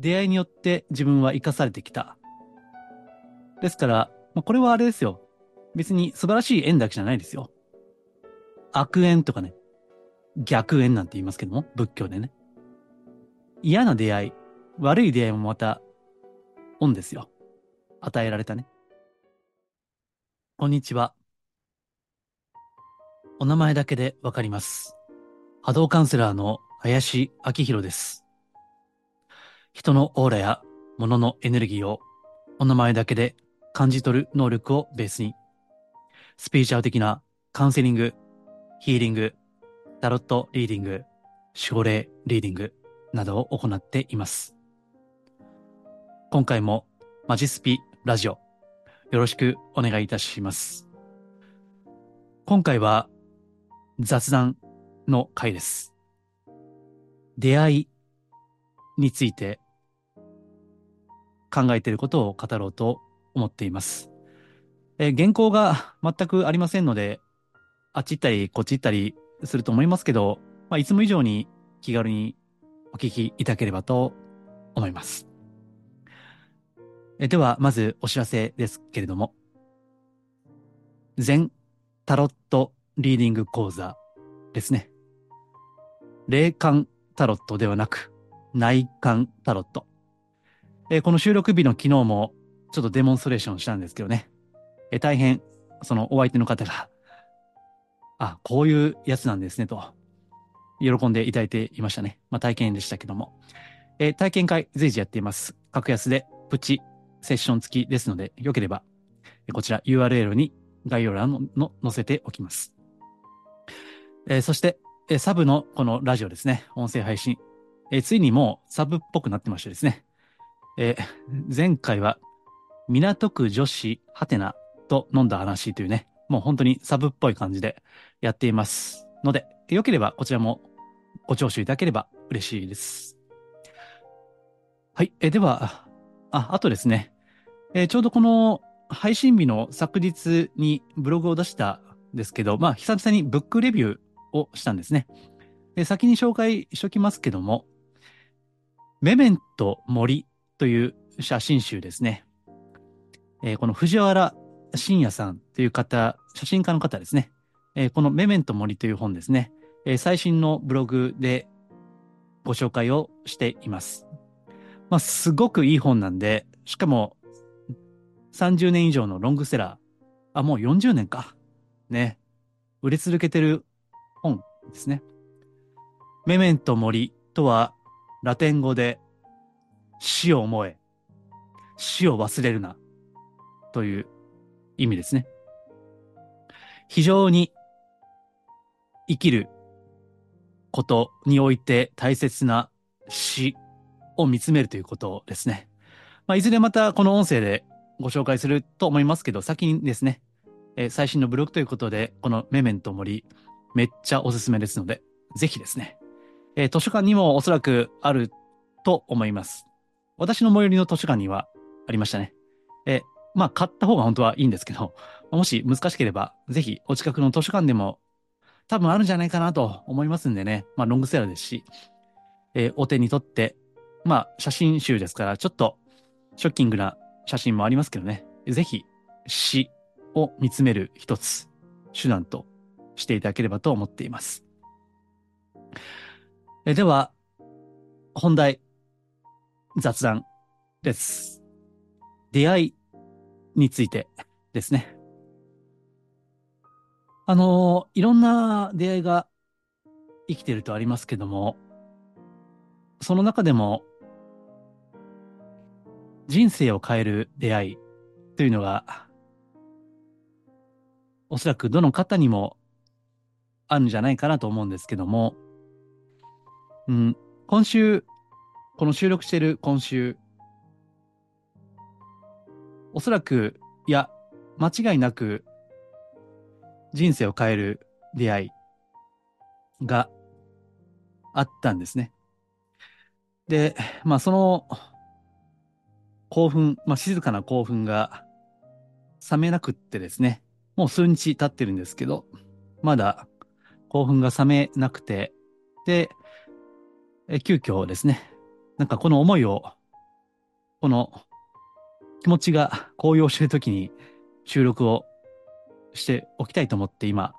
出会いによって自分は生かされてきた。ですから、まあ、これはあれですよ。別に素晴らしい縁だけじゃないですよ。悪縁とかね、逆縁なんて言いますけども、仏教でね。嫌な出会い、悪い出会いもまた、恩ですよ。与えられたね。こんにちは。お名前だけでわかります。波動カウンセラーの林明宏です。人のオーラや物のエネルギーをお名前だけで感じ取る能力をベースに、スピーチャル的なカウンセリング、ヒーリング、タロットリーディング、守護霊リーディングなどを行っています。今回もマジスピラジオよろしくお願いいたします。今回は雑談の回です。出会いについて考えていることを語ろうと思っています。えー原稿が全くありませんので、あっち行ったりこっち行ったりすると思いますけど、まあ、いつも以上に気軽にお聞きいただければと思います。えでは、まずお知らせですけれども、全タロットリーディング講座ですね。霊感タロットではなく、内観タロット。えこの収録日の昨日もちょっとデモンストレーションしたんですけどね。え大変、そのお相手の方が、あ、こういうやつなんですね、と、喜んでいただいていましたね。まあ体験でしたけども。え体験会随時やっています。格安でプチセッション付きですので、よければ、こちら URL に概要欄のの載せておきます。えーそして、えーサブのこのラジオですね、音声配信。えーついにもうサブっぽくなってましてですね。え前回は、港区女子ハテナと飲んだ話というね、もう本当にサブっぽい感じでやっていますので、よければこちらもご聴取いただければ嬉しいです。はい。えでは、あ、あとですね、えーちょうどこの配信日の昨日にブログを出したんですけど、まあ、久々にブックレビューをしたんですね。で先に紹介しときますけども、メメント森という写真集ですね。えーこの藤原信也さんという方、写真家の方ですね。えーこのメメント森という本ですね。えー最新のブログでご紹介をしています。まあ、すごくいい本なんで、しかも30年以上のロングセラー。あ、もう40年か。ね。売れ続けてる本ですね。メメント森とは、ラテン語で、死を思え、死を忘れるな、という意味ですね。非常に生きることにおいて大切な死を見つめるということですね。まあ、いずれまたこの音声でご紹介すると思いますけど、先にですね、えー最新のブログということで、このメメント森、めっちゃおすすめですので、ぜひですね、えー図書館にもおそらくあると思います。私の最寄りの図書館にはありましたね。えまあ、買った方が本当はいいんですけど、もし難しければ、ぜひお近くの図書館でも多分あるんじゃないかなと思いますんでね、まあ、ロングセラーですし、えーお手に取って、まあ、写真集ですから、ちょっとショッキングな写真もありますけどね、ぜひ死を見つめる一つ手段としていただければと思っています。えでは、本題、雑談です。出会いについてですね。あのいろんな出会いが生きてるとありますけども、その中でも、人生を変える出会いというのが、おそらくどの方にもあるんじゃないかなと思うんですけども、うん、今週、この収録している今週、おそらく、いや、間違いなく、人生を変える出会いがあったんですね。で、まあその興奮、まあ静かな興奮が冷めなくってですね、もう数日経ってるんですけど、まだ興奮が冷めなくて、で、え急遽ですね、なんかこの思いをこの気持ちが高揚してる時に収録をしておきたいと思って今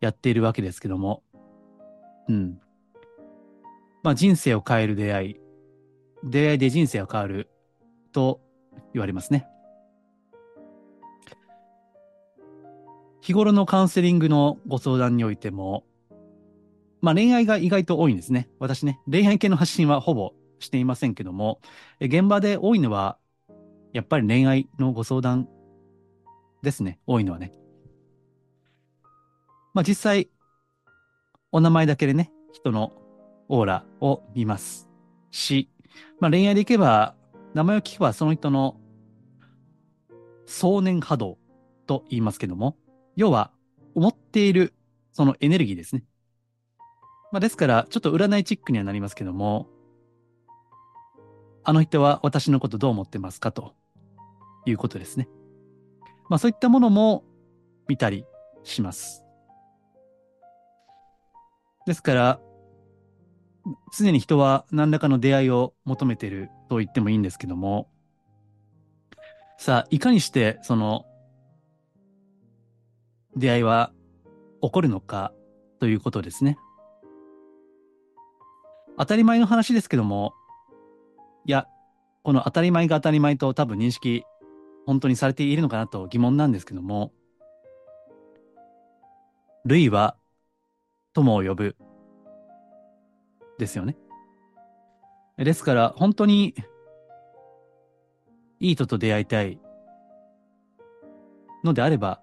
やっているわけですけども、うん。まあ人生を変える出会い、出会いで人生が変わると言われますね。日頃のカウンセリングのご相談においても、まあ恋愛が意外と多いんですね。私ね、恋愛系の発信はほぼしていませんけども、現場で多いのは、やっぱり恋愛のご相談ですね。多いのはね。まあ実際、お名前だけでね、人のオーラを見ますし、まあ恋愛でいけば、名前を聞けばその人の想念波動と言いますけども、要は、思っている、そのエネルギーですね。まあ、ですから、ちょっと占いチックにはなりますけども、あの人は私のことどう思ってますか？ということですね。まあ、そういったものも見たりします。ですから、常に人は何らかの出会いを求めていると言ってもいいんですけども、さあ、いかにしてその出会いは起こるのか？ということですね。当たり前の話ですけども、いや、この当たり前が当たり前と多分認識、本当にされているのかなと疑問なんですけども、類は友を呼ぶ。ですよね。ですから、本当にいい人と出会いたいのであれば、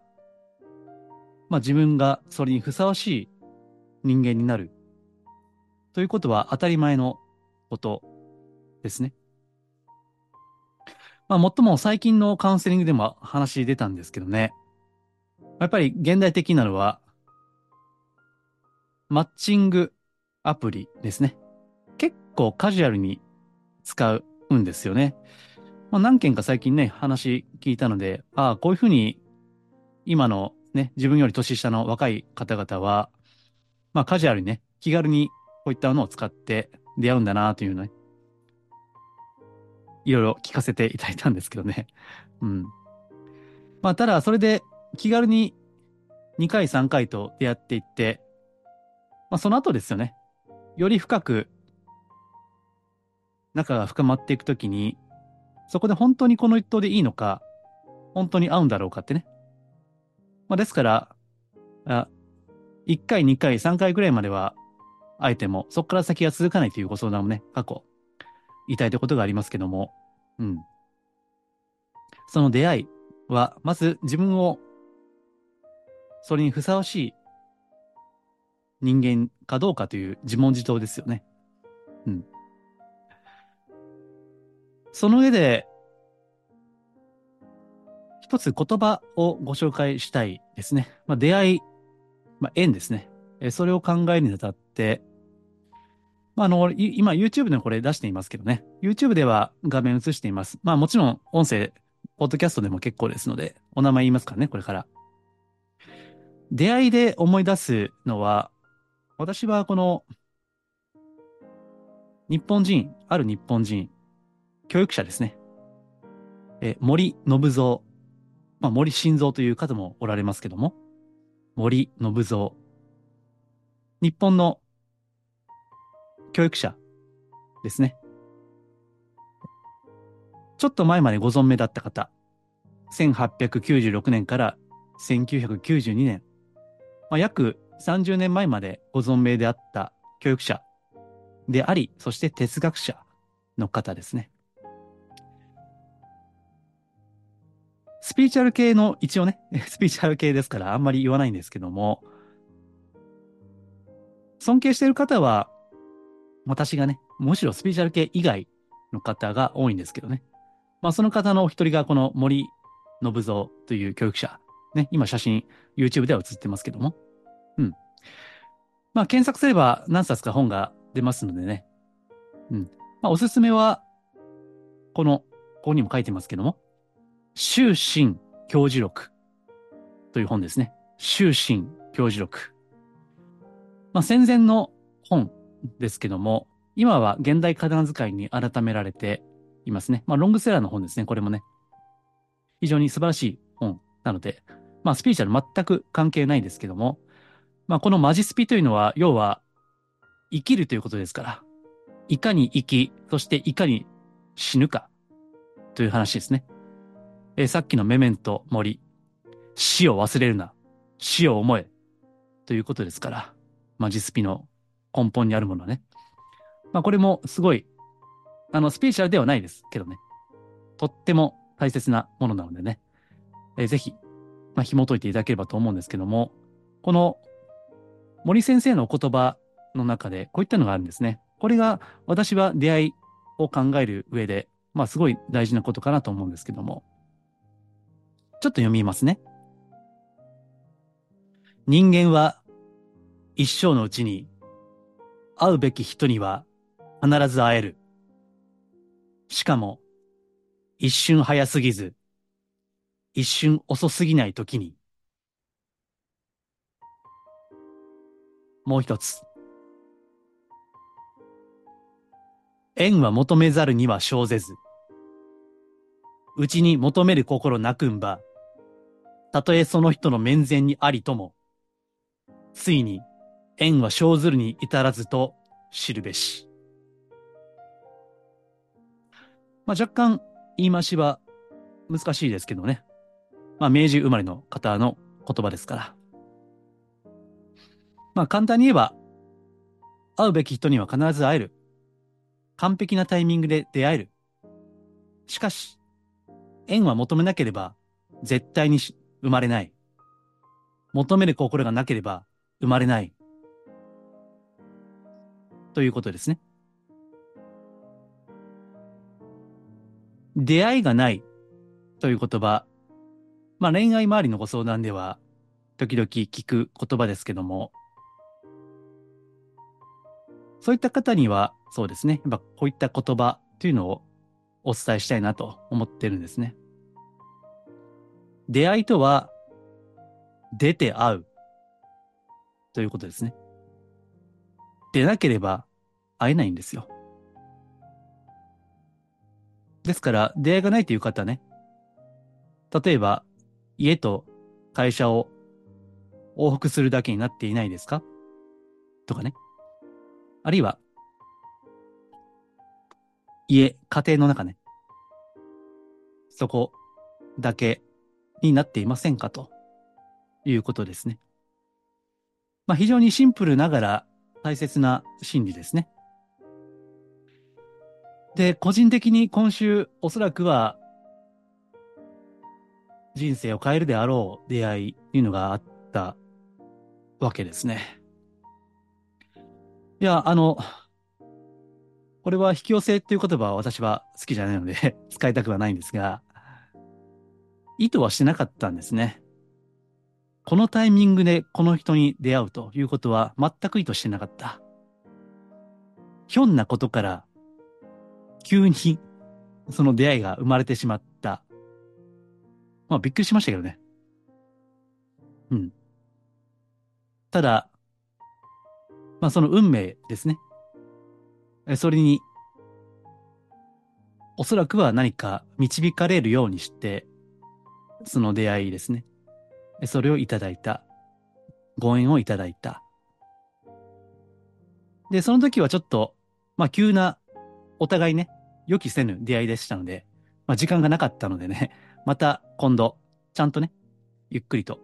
まあ自分がそれにふさわしい人間になる。ということは当たり前のことですね。まあ最も最近のカウンセリングでも話出たんですけどね。やっぱり現代的なのは、マッチングアプリですね。結構カジュアルに使うんですよね。まあ、何件か最近ね、話聞いたので、ああ、こういうふうに今のね、自分より年下の若い方々は、まあカジュアルにね、気軽にこういったものを使って出会うんだなというのね、いろいろ聞かせていただいたんですけどね。うん。まあただそれで気軽に2回3回と出会っていって、まあその後ですよね。より深く仲が深まっていくときに、そこで本当にこの一投でいいのか、本当に合うんだろうかってね。まあ、ですから、あ1回、2回、3回ぐらいまでは会えても、そこから先が続かないというご相談もね、過去、いたいことがありますけども、うん。その出会いは、まず自分を、それにふさわしい人間かどうかという自問自答ですよね。うん。その上で、一つ言葉をご紹介したいですね。まあ、出会い、まあ、縁ですね。それを考えるにあたって、まあ、あの、今 YouTube でこれ出していますけどね。YouTube では画面映しています。まあもちろん音声、ポッドキャストでも結構ですので、お名前言いますからね、これから。出会いで思い出すのは、私はこの、日本人、ある日本人、教育者ですね。え、森信蔵まあ、森晋三という方もおられますけども、森信蔵。日本の教育者ですね。ちょっと前までご存命だった方。1896年から1992年。まあ、約30年前までご存命であった教育者であり、そして哲学者の方ですね。スピーチュアル系の、一応ね、スピーチュアル系ですからあんまり言わないんですけども、尊敬している方は、私がね、むしろスピーチュアル系以外の方が多いんですけどね。まあその方のお一人がこの森信蔵という教育者。ね、今写真 YouTube では写ってますけども。うん。まあ検索すれば何冊か本が出ますのでね。うん。まあおすすめは、この、ここにも書いてますけども、終身教授録という本ですね。終身教授録。まあ、戦前の本ですけども、今は現代仮名遣いに改められて、いますね。まあ、ロングセラーの本ですね、これもね。非常に素晴らしい本なので、まあ、スピーチャル全く関係ないですけども、まあ、このマジスピというのは、要は、生きるということですから、いかに生き、そしていかに死ぬか、という話ですね。えー、さっきのメメント森、死を忘れるな、死を思え、ということですから、マジスピの根本にあるものね。まあ、これもすごい、あの、スピーチャルではないですけどね。とっても大切なものなのでね。えー、ぜひ、まあ、紐解いていただければと思うんですけども、この森先生のお言葉の中でこういったのがあるんですね。これが私は出会いを考える上で、まあすごい大事なことかなと思うんですけども。ちょっと読みますね。人間は一生のうちに会うべき人には必ず会える。しかも一瞬早すぎず、一瞬遅すぎない時に。もう一つ。縁は求めざるには生ぜず。うちに求める心なくんば、たとえその人の面前にありとも、ついに縁は生ずるに至らずと知るべし。まあ、若干言い回しは難しいですけどね。まあ、明治生まれの方の言葉ですから。まあ、簡単に言えば、会うべき人には必ず会える。完璧なタイミングで出会える。しかし、縁は求めなければ絶対に生まれない。求める心がなければ生まれない。ということですね。出会いがないという言葉。まあ恋愛周りのご相談では時々聞く言葉ですけども、そういった方にはそうですね、やっぱこういった言葉というのをお伝えしたいなと思ってるんですね。出会いとは出て会うということですね。でなければ会えないんですよ。ですから、出会いがないという方ね、例えば、家と会社を往復するだけになっていないですか？とかね。あるいは、家、家庭の中ね。そこだけになっていませんか？ということですね。まあ非常にシンプルながら大切な心理ですね。で、個人的に今週おそらくは人生を変えるであろう出会いというのがあったわけですね。いや、あの、これは引き寄せっていう言葉は私は好きじゃないので 使いたくはないんですが、意図はしてなかったんですね。このタイミングでこの人に出会うということは全く意図してなかった。ひょんなことから急にその出会いが生まれてしまった。まあびっくりしましたけどね。うん。ただ、まあその運命ですね。それに、おそらくは何か導かれるようにして、その出会いですね。それをいただいた。ご縁をいただいた。で、その時はちょっと、まあ急な、お互いね、予期せぬ出会いでしたので、まあ時間がなかったのでね、また今度、ちゃんとね、ゆっくりと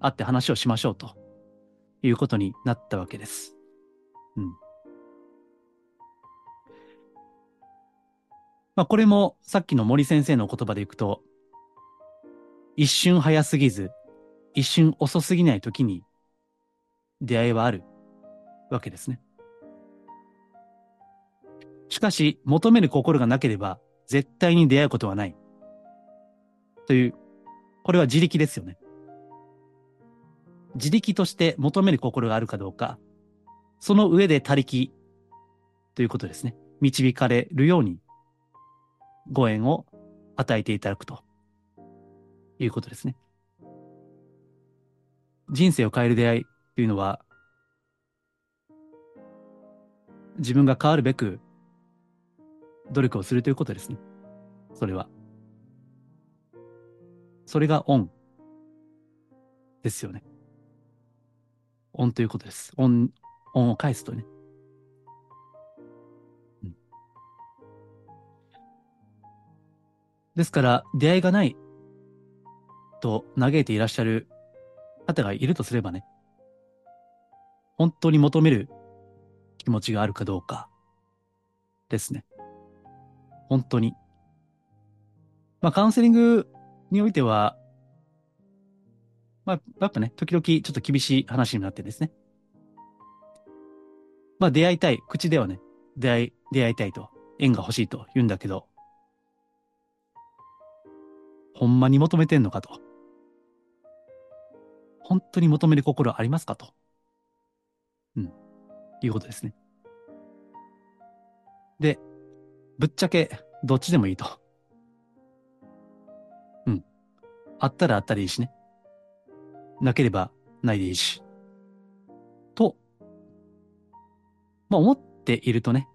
会って話をしましょうということになったわけです。うん。まあこれもさっきの森先生の言葉でいくと、一瞬早すぎず、一瞬遅すぎない時に出会いはあるわけですね。しかし、求める心がなければ絶対に出会うことはない。という、これは自力ですよね。自力として求める心があるかどうか、その上で他力ということですね。導かれるようにご縁を与えていただくということですね。人生を変える出会いというのは、自分が変わるべく、努力をするということですね。それは。それが恩ですよね。恩ということです。恩、恩を返すとね。ですから、出会いがないと嘆いていらっしゃる方がいるとすればね、本当に求める気持ちがあるかどうかですね。本当に。まあ、カウンセリングにおいては、まあ、やっぱね、時々ちょっと厳しい話になってですね。まあ、出会いたい。口ではね、出会い、出会いたいと、縁が欲しいと言うんだけど、ほんまに求めてんのかと。本当に求める心ありますかと。うん。いうことですね。で、ぶっちゃけ、どっちでもいいと。うん。あったらあったらいいしね。なければないでいいし。と、まあ思っているとね。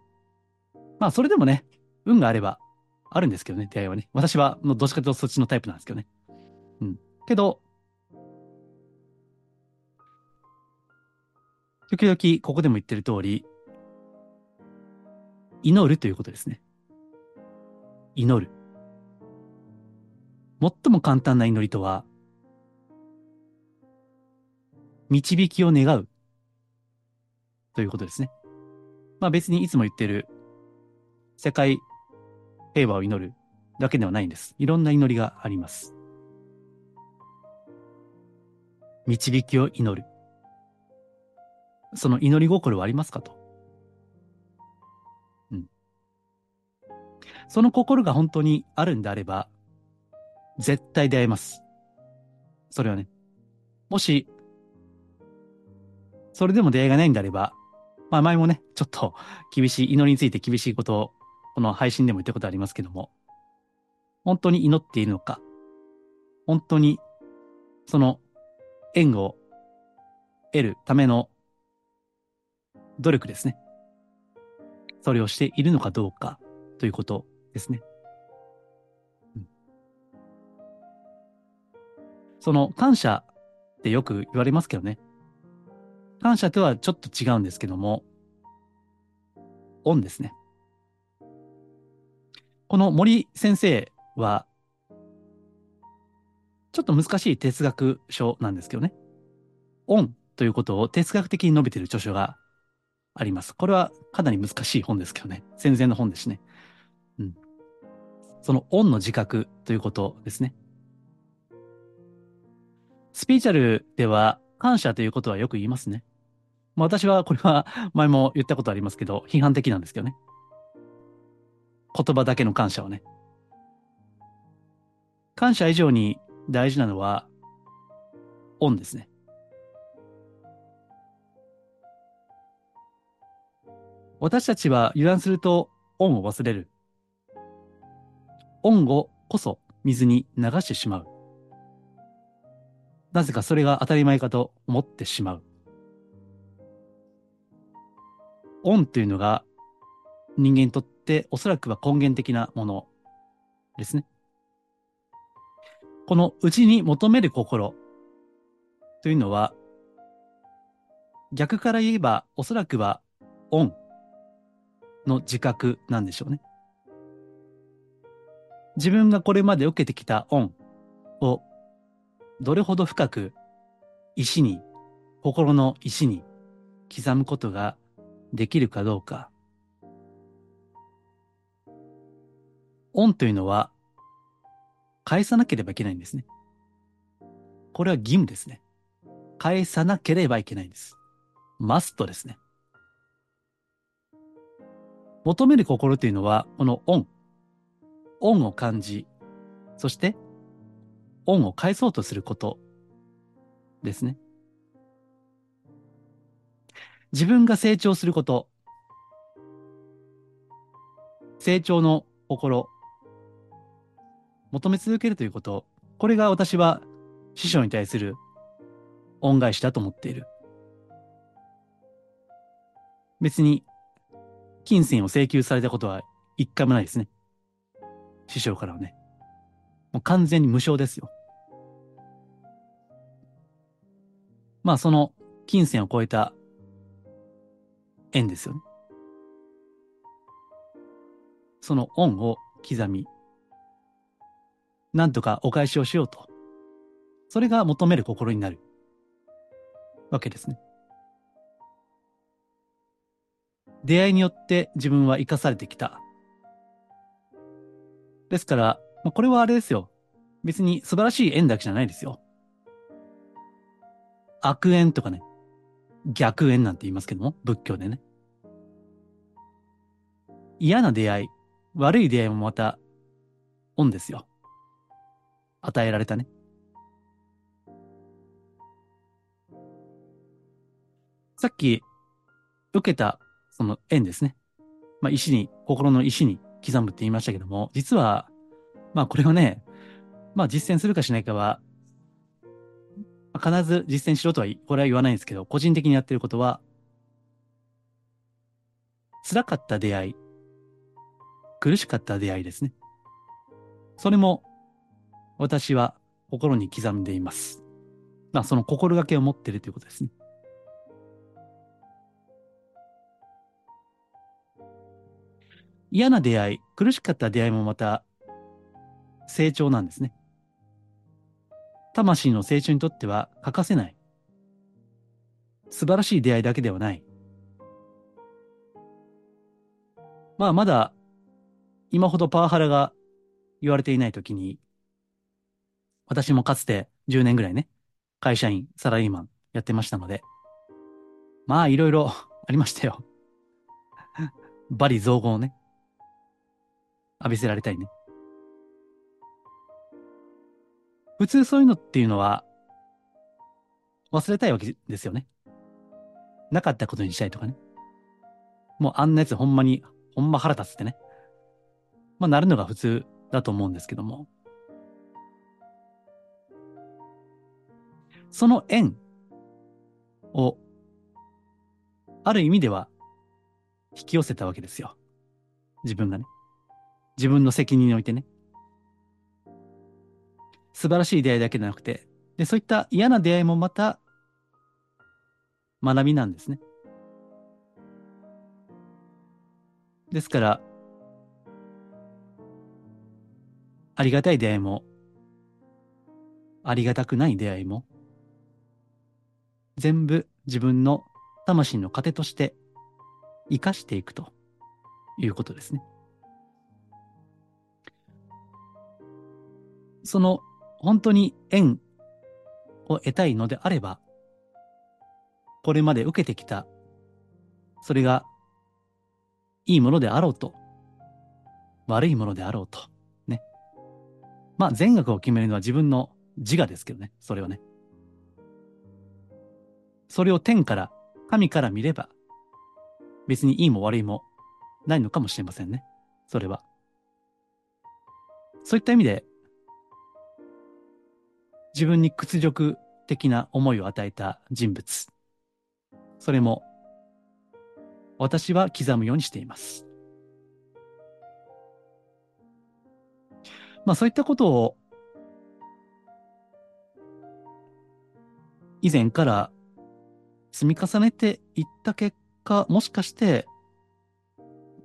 まあそれでもね、運があればあるんですけどね、出会いはね。私は、どっちかというとそっちのタイプなんですけどね。うん。けど、時々ここでも言ってる通り、祈るということですね。祈る。最も簡単な祈りとは、導きを願うということですね。まあ別にいつも言ってる世界平和を祈るだけではないんです。いろんな祈りがあります。導きを祈る。その祈り心はありますかと。うん。その心が本当にあるんであれば、絶対出会えます。それはね。もし、それでも出会いがないんであれば、まあ前もね、ちょっと厳しい、祈りについて厳しいことを、この配信でも言ったことありますけども、本当に祈っているのか、本当にその縁を得るための努力ですね。それをしているのかどうかということですね。うん、その感謝ってよく言われますけどね。感謝とはちょっと違うんですけども、恩ですね。この森先生は、ちょっと難しい哲学書なんですけどね。恩ということを哲学的に述べている著書があります。これはかなり難しい本ですけどね。戦前の本ですね。うん。その恩の自覚ということですね。スピーチャルでは感謝ということはよく言いますね。まあ私はこれは前も言ったことありますけど、批判的なんですけどね。言葉だけの感謝はね。感謝以上に大事なのは、恩ですね。私たちは油断すると恩を忘れる。恩をこそ水に流してしまう。なぜかそれが当たり前かと思ってしまう。恩というのが人間にとっておそらくは根源的なものですね。このうちに求める心というのは逆から言えばおそらくは恩の自覚なんでしょうね。自分がこれまで受けてきた恩をどれほど深く石に、心の石に刻むことができるかどうか。恩というのは返さなければいけないんですね。これは義務ですね。返さなければいけないんです。マストですね。求める心というのは、この恩。恩を感じ、そして、恩を返そうとすることですね。自分が成長すること、成長の心、求め続けるということ、これが私は師匠に対する恩返しだと思っている。別に金銭を請求されたことは一回もないですね。師匠からはね。もう完全に無償ですよ。まあその金銭を超えた縁ですよね。その恩を刻み、なんとかお返しをしようと。それが求める心になるわけですね。出会いによって自分は生かされてきた。ですから、まあ、これはあれですよ。別に素晴らしい縁だけじゃないですよ。悪縁とかね、逆縁なんて言いますけども、仏教でね。嫌な出会い、悪い出会いもまた、恩ですよ。与えられたね。さっき、受けた、その縁ですね。まあ、石に、心の石に刻むって言いましたけども、実は、まあ、これはね、まあ、実践するかしないかは、必ず実践しろとは、これは言わないんですけど、個人的にやってることは、辛かった出会い、苦しかった出会いですね。それも、私は心に刻んでいます。まあ、その心がけを持ってるということですね。嫌な出会い、苦しかった出会いもまた成長なんですね。魂の成長にとっては欠かせない。素晴らしい出会いだけではない。まあまだ今ほどパワハラが言われていないときに、私もかつて10年ぐらいね、会社員、サラリーマンやってましたので、まあいろいろありましたよ。バリ造語をね、浴びせられたいね。普通そういうのっていうのは、忘れたいわけですよね。なかったことにしたいとかね。もうあんなやつほんまに、ほんま腹立つってね。まあなるのが普通だと思うんですけども。その縁を、ある意味では引き寄せたわけですよ。自分がね。自分の責任においてね。素晴らしい出会いだけでなくて、で、そういった嫌な出会いもまた学びなんですね。ですから、ありがたい出会いも、ありがたくない出会いも、全部自分の魂の糧として生かしていくということですね。その本当に縁を得たいのであれば、これまで受けてきた、それがいいものであろうと、悪いものであろうと、ね。まあ善悪を決めるのは自分の自我ですけどね、それをね。それを天から、神から見れば、別にいいも悪いもないのかもしれませんね。それは。そういった意味で、自分に屈辱的な思いを与えた人物。それも、私は刻むようにしています。まあそういったことを、以前から積み重ねていった結果、もしかして、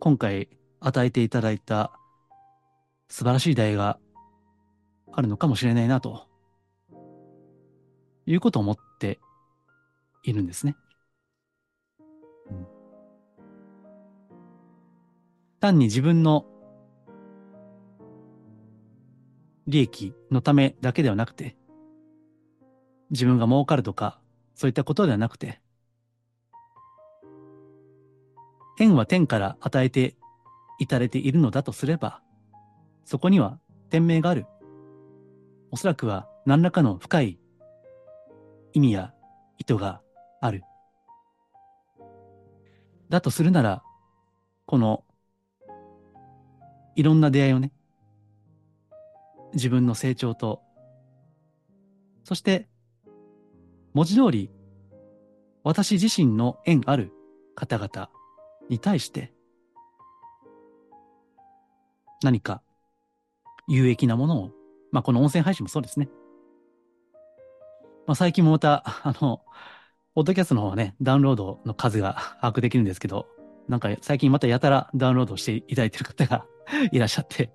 今回与えていただいた素晴らしい題があるのかもしれないなということを思っているんですね。うん、単に自分の利益のためだけではなくて、自分が儲かるとか、そういったことではなくて、天は天から与えていただいているのだとすれば、そこには天命がある。おそらくは何らかの深い意味や意図がある。だとするなら、この、いろんな出会いをね、自分の成長と、そして、文字通り、私自身の縁ある方々に対して、何か有益なものを、まあこの音声配信もそうですね。まあ最近もまた、あの、ポッドキャストの方はね、ダウンロードの数が 把握できるんですけど、なんか最近またやたらダウンロードしていただいてる方が いらっしゃって、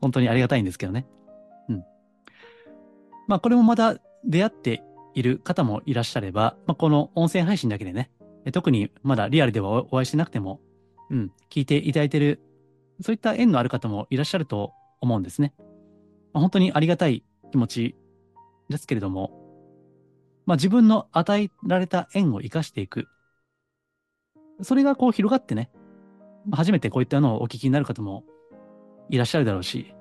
本当にありがたいんですけどね。うん。まあこれもまた出会っている方もいらっしゃれば、まあこの音声配信だけでね、特にまだリアルではお会いしてなくても、うん、聞いていただいてる、そういった縁のある方もいらっしゃると思うんですね。まあ、本当にありがたい気持ちですけれども、まあ自分の与えられた縁を生かしていく。それがこう広がってね、初めてこういったのをお聞きになる方もいらっしゃるだろうし、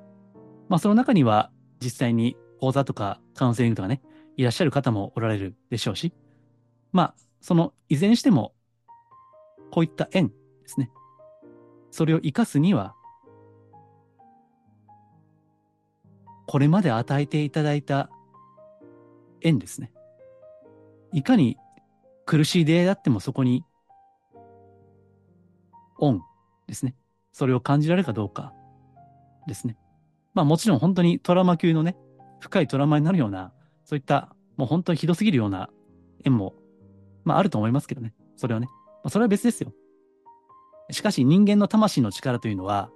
まあその中には実際に講座とかカウンセリングとかね、いらっしゃる方もおられるでしょうし、まあそのいずれにしても、こういった縁ですね。それを生かすには、これまで与えていただいた縁ですね。いかに苦しい出会いだってもそこに、恩ですね。それを感じられるかどうかですね。まあもちろん本当にトラウマ級のね、深いトラウマになるような、そういったもう本当にひどすぎるような縁もまああると思いますけどね。それはね。まあ、それは別ですよ。しかし人間の魂の力というのは、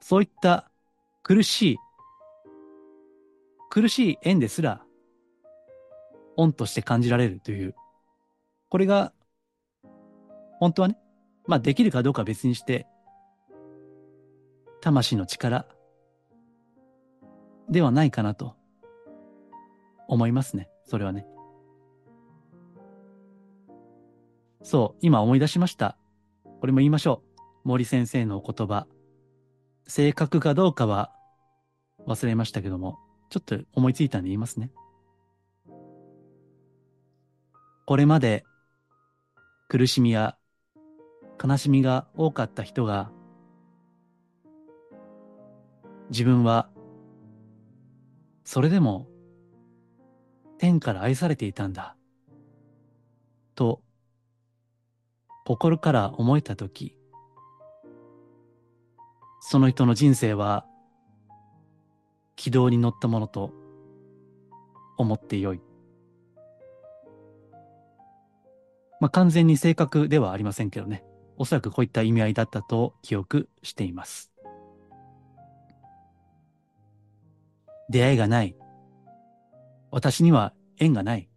そういった苦しい、苦しい縁ですら、恩として感じられるという、これが、本当はね、まあできるかどうかは別にして、魂の力ではないかなと思いますね。それはね。そう、今思い出しました。これも言いましょう。森先生のお言葉。正確かどうかは忘れましたけども、ちょっと思いついたんで言いますね。これまで苦しみや悲しみが多かった人が、自分はそれでも天から愛されていたんだ。と心から思えたとき、その人の人生は軌道に乗ったものと思ってよい。まあ、完全に正確ではありませんけどね。おそらくこういった意味合いだったと記憶しています。出会いがない。私には縁がない。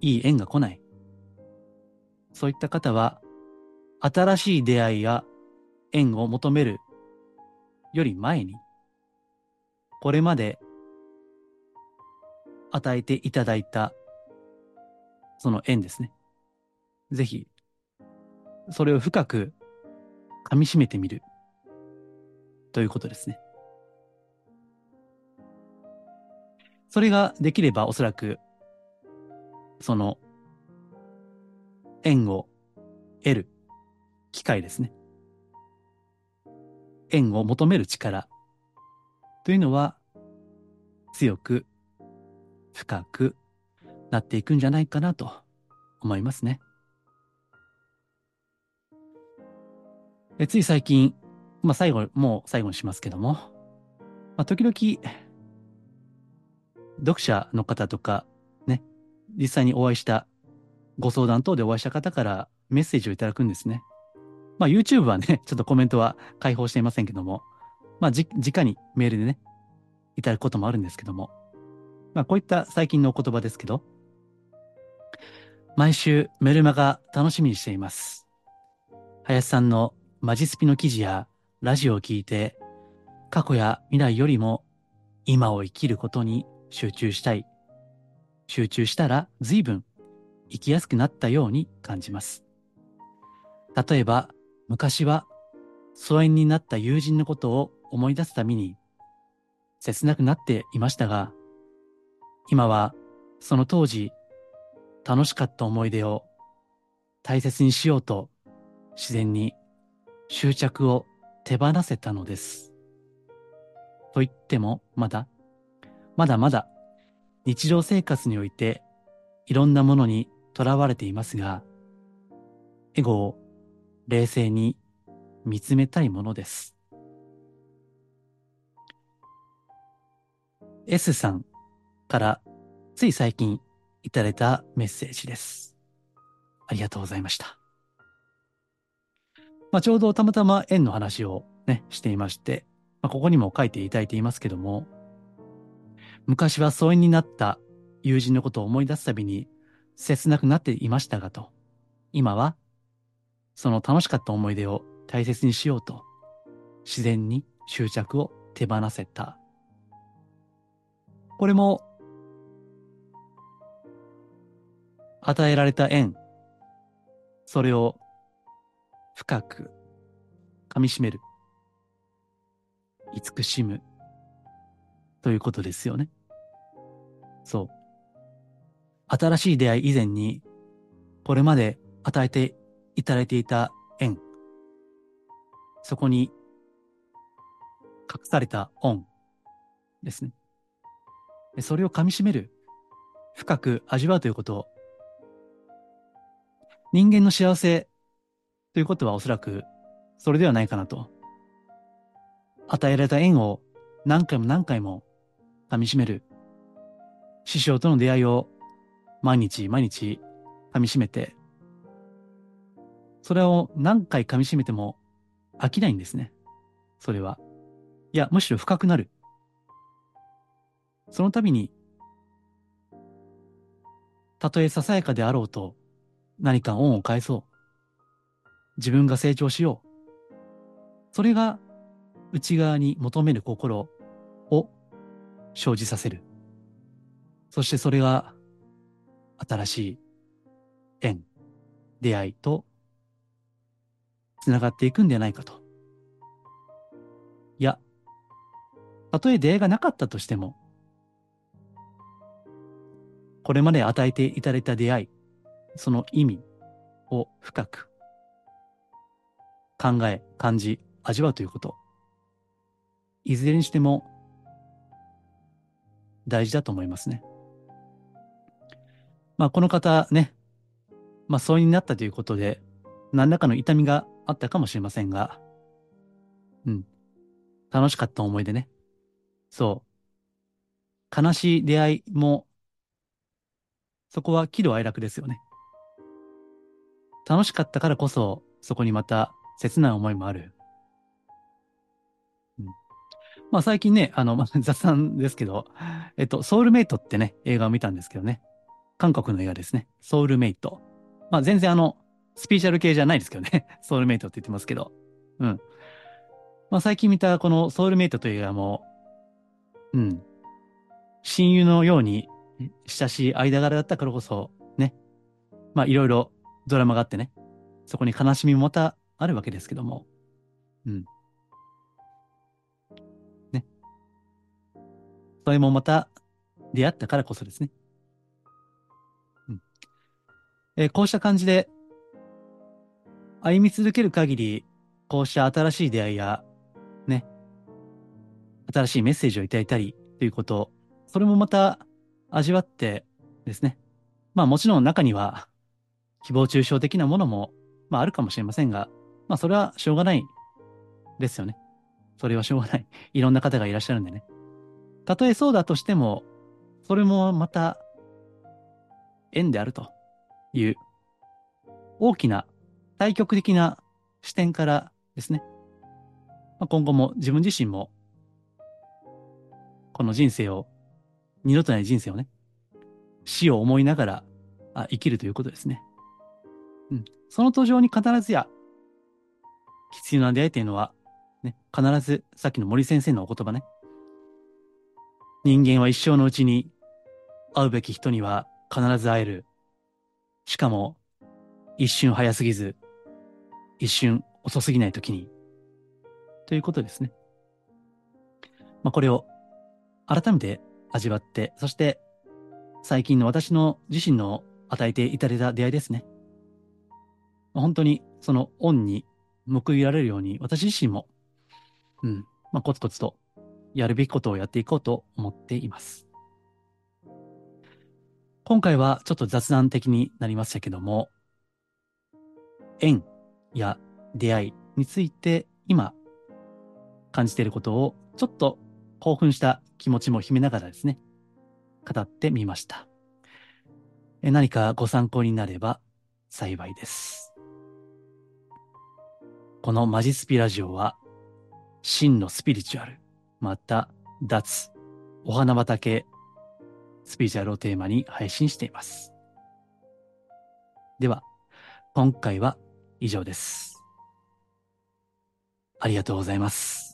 いい縁が来ない。そういった方は、新しい出会いや縁を求めるより前に、これまで与えていただいたその縁ですね。ぜひ、それを深く噛み締めてみるということですね。それができればおそらく、その縁を得る機会ですね。縁を求める力というのは強く深くなっていくんじゃないかなと思いますね。えつい最近、まあ最後、もう最後にしますけども、まあ時々、読者の方とか、ね、実際にお会いしたご相談等でお会いした方からメッセージをいただくんですね。まあ YouTube はね、ちょっとコメントは開放していませんけども、まあじ、直にメールでね、いただくこともあるんですけども、まあこういった最近のお言葉ですけど、毎週メルマガ楽しみにしています。林さんのマジスピの記事やラジオを聞いて、過去や未来よりも今を生きることに集中したい。集中したら随分生きやすくなったように感じます。例えば、昔は疎遠になった友人のことを思い出すために切なくなっていましたが、今はその当時楽しかった思い出を大切にしようと自然に執着を手放せたのです。と言っても、まだ、まだまだ、日常生活において、いろんなものにとらわれていますが、エゴを冷静に見つめたいものです。S さんからつい最近いただいたメッセージです。ありがとうございました。まあ、ちょうどたまたま縁の話をね、していまして、まあ、ここにも書いていただいていますけども、昔は疎遠になった友人のことを思い出すたびに切なくなっていましたがと、今はその楽しかった思い出を大切にしようと、自然に執着を手放せた。これも、与えられた縁、それを深く噛み締める、慈しむ、ということですよね。そう。新しい出会い以前に、これまで与えていただいていた縁、そこに隠された恩ですね。それを噛み締める、深く味わうということ人間の幸せということはおそらくそれではないかなと。与えられた縁を何回も何回も噛み締める。師匠との出会いを毎日毎日噛み締めて、それを何回噛み締めても飽きないんですね。それは。いや、むしろ深くなる。その度に、たとえささやかであろうと、何か恩を返そう。自分が成長しよう。それが内側に求める心を生じさせる。そしてそれが新しい縁、出会いと繋がっていくんではないかと。いや、たとえ出会いがなかったとしても、これまで与えていただいた出会い、その意味を深く考え、感じ、味わうということ。いずれにしても大事だと思いますね。まあこの方ね、まあ疎遠になったということで、何らかの痛みがあったかもしれませんが、うん。楽しかった思い出ね。そう。悲しい出会いもそこは喜怒哀楽ですよね。楽しかったからこそ、そこにまた切ない思いもある。うん、まあ最近ね、あの、まあ、雑談ですけど、えっと、ソウルメイトってね、映画を見たんですけどね。韓国の映画ですね。ソウルメイト。まあ全然あの、スピーチャル系じゃないですけどね。ソウルメイトって言ってますけど。うん。まあ最近見たこのソウルメイトという映画も、うん。親友のように親しい間柄だったからこそ、ね。まあいろいろドラマがあってね。そこに悲しみもまたあるわけですけども。うん。ね。それもまた出会ったからこそですね。うん。えー、こうした感じで、歩み続ける限り、こうした新しい出会いや、ね。新しいメッセージをいただいたりということ、それもまた味わってですね。まあもちろん中には誹謗中傷的なものも、まああるかもしれませんが、まあそれはしょうがないですよね。それはしょうがない。いろんな方がいらっしゃるんでね。たとえそうだとしても、それもまた縁であるという大きな対極的な視点からですね、まあ、今後も自分自身もこの人生を二度とない人生をね、死を思いながらあ生きるということですね。うん。その途上に必ずや、必要な出会いというのは、ね、必ず、さっきの森先生のお言葉ね。人間は一生のうちに会うべき人には必ず会える。しかも、一瞬早すぎず、一瞬遅すぎないときに。ということですね。まあ、これを改めて味わって、そして最近の私の自身の与えていただいた出会いですね。本当にその恩に報いられるように私自身も、うん、まあ、コツコツとやるべきことをやっていこうと思っています。今回はちょっと雑談的になりましたけども、縁や出会いについて今感じていることをちょっと興奮した気持ちも秘めながらですね、語ってみました。え何かご参考になれば幸いです。このマジスピラジオは、真のスピリチュアル、また脱、お花畑、スピリチュアルをテーマに配信しています。では、今回は以上です。ありがとうございます。